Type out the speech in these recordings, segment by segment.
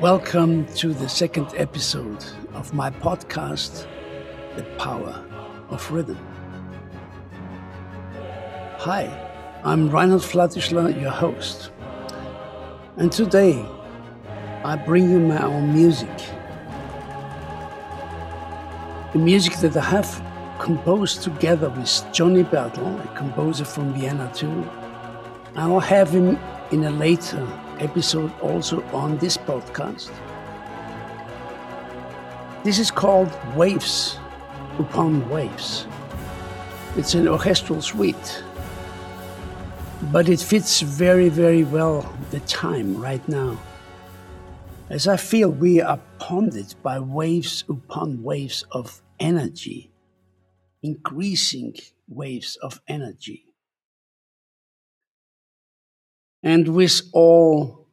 Welcome to the second episode of my podcast, The Power of Rhythm. Hi, I'm Reinhard Flatischler, your host. And today I bring you my own music. The music that I have composed together with Johnny Bertel, a composer from Vienna too. I'll have him in a later episode also on this podcast. This is called Waves Upon Waves. It's an orchestral suite, but it fits very, very well the time right now. As I feel we are ponded by waves upon waves of energy, increasing waves of energy. And with all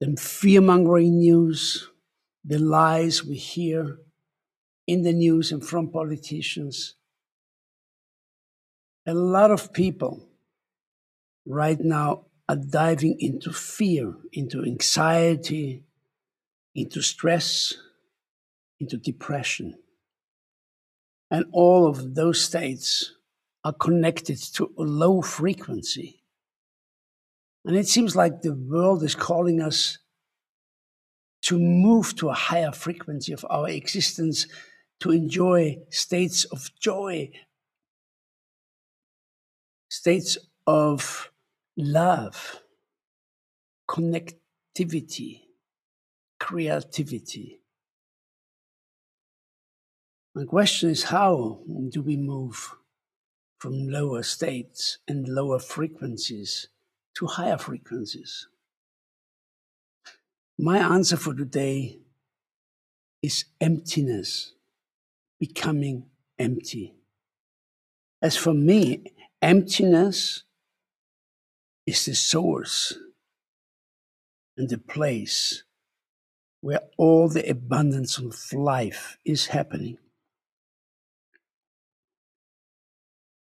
the fear mongering news, the lies we hear in the news and from politicians, a lot of people right now are diving into fear, into anxiety, into stress, into depression. And all of those states are connected to a low frequency. And it seems like the world is calling us to move to a higher frequency of our existence, to enjoy states of joy, states of love, connectivity, creativity. My question is how do we move from lower states and lower frequencies to higher frequencies? My answer for today is emptiness, becoming empty. As for me, emptiness is the source and the place where all the abundance of life is happening.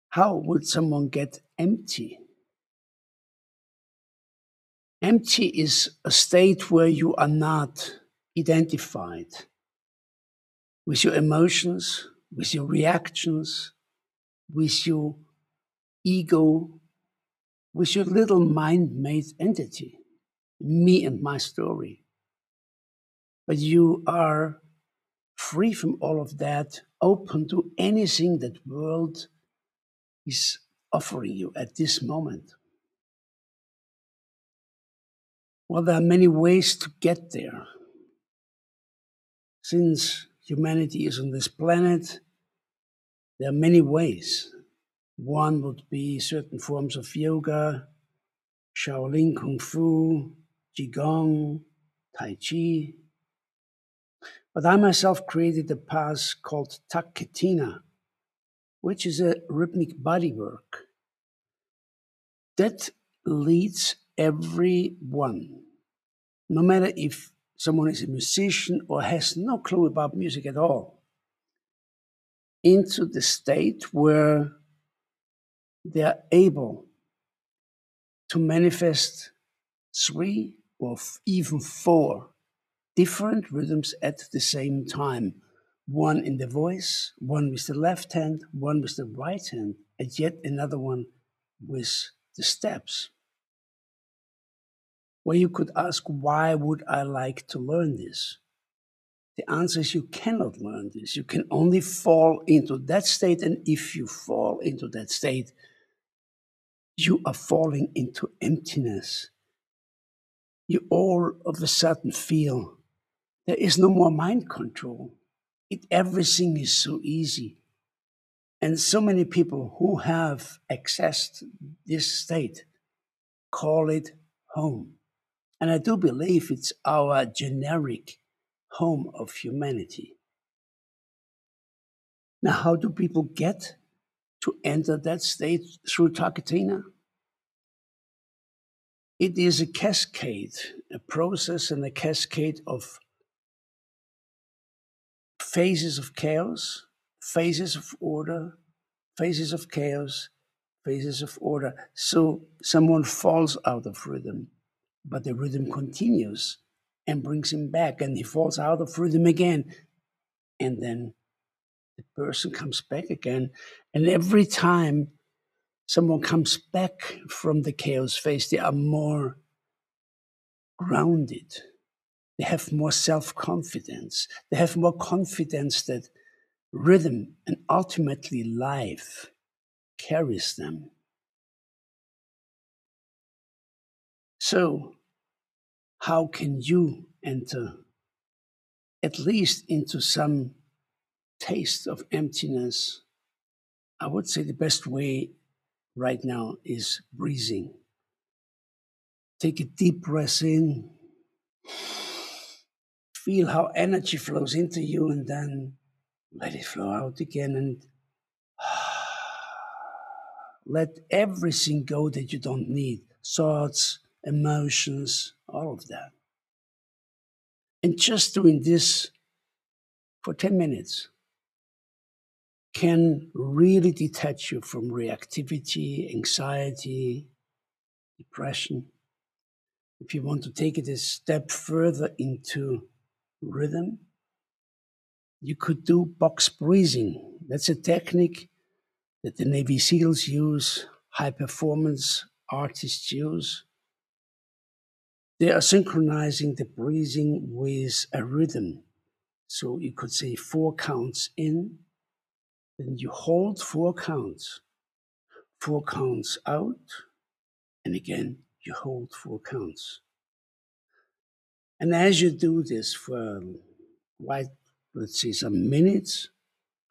How would someone get empty? Empty is a state where you are not identified with your emotions, with your reactions, with your ego, with your little mind made entity, me and my story. But you are free from all of that, open to anything that world is offering you at this moment. Well, there are many ways to get there. Since humanity is on this planet, there are many ways. One would be certain forms of yoga, Shaolin Kung Fu, Qigong, Tai Chi. But I myself created a path called Taketina, which is a rhythmic bodywork that leads everyone, no matter if someone is a musician or has no clue about music at all, into the state where they are able to manifest three or even four different rhythms at the same time. One in the voice, one with the left hand, one with the right hand, and yet another one with the steps where you could ask, why would I like to learn this? The answer is you cannot learn this. You can only fall into that state. And if you fall into that state, you are falling into emptiness. You all of a sudden feel there is no more mind control. It, everything is so easy. And so many people who have accessed this state call it home. And I do believe it's our generic home of humanity. Now, how do people get to enter that state through Taketina? It is a cascade, a process and a cascade of phases of chaos, phases of order, phases of chaos, phases of order. So someone falls out of rhythm but the rhythm continues and brings him back, and he falls out of rhythm again. And then the person comes back again. And every time someone comes back from the chaos phase, they are more grounded. They have more self confidence. They have more confidence that rhythm and ultimately life carries them. So, how can you enter at least into some taste of emptiness? I would say the best way right now is breathing. Take a deep breath in, feel how energy flows into you, and then let it flow out again. And let everything go that you don't need thoughts, emotions, all of that. And just doing this for 10 minutes can really detach you from reactivity, anxiety, depression. If you want to take it a step further into rhythm, you could do box breathing. That's a technique that the Navy SEALs use, high performance artists use. They are synchronizing the breathing with a rhythm. So you could say four counts in, then you hold four counts, four counts out, and again you hold four counts. And as you do this for quite, let's say, some minutes,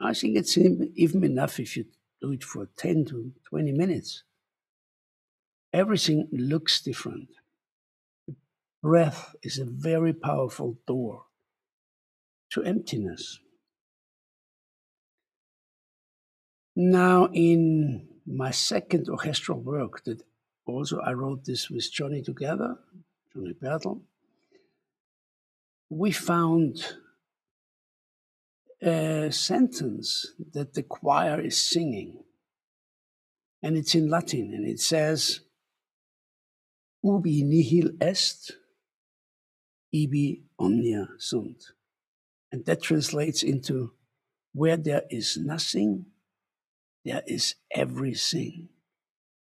I think it's even enough if you do it for 10 to 20 minutes. Everything looks different. Breath is a very powerful door to emptiness. Now, in my second orchestral work, that also I wrote this with Johnny together, Johnny Bertel, we found a sentence that the choir is singing. And it's in Latin, and it says, Ubi nihil est, ibi omnia sunt. And that translates into where there is nothing, there is everything.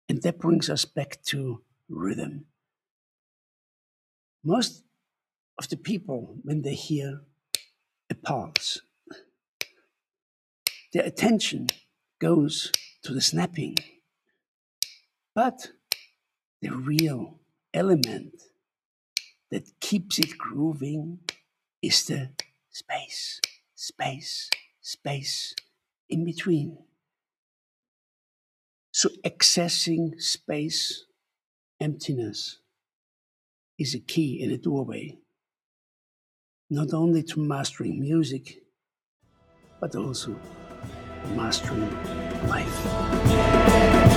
And that brings us back to rhythm. Most of the people, when they hear a pulse, their attention goes to the snapping. But the real element that keeps it grooving is the space, space, space in between. So, accessing space, emptiness, is a key in a doorway, not only to mastering music, but also mastering life.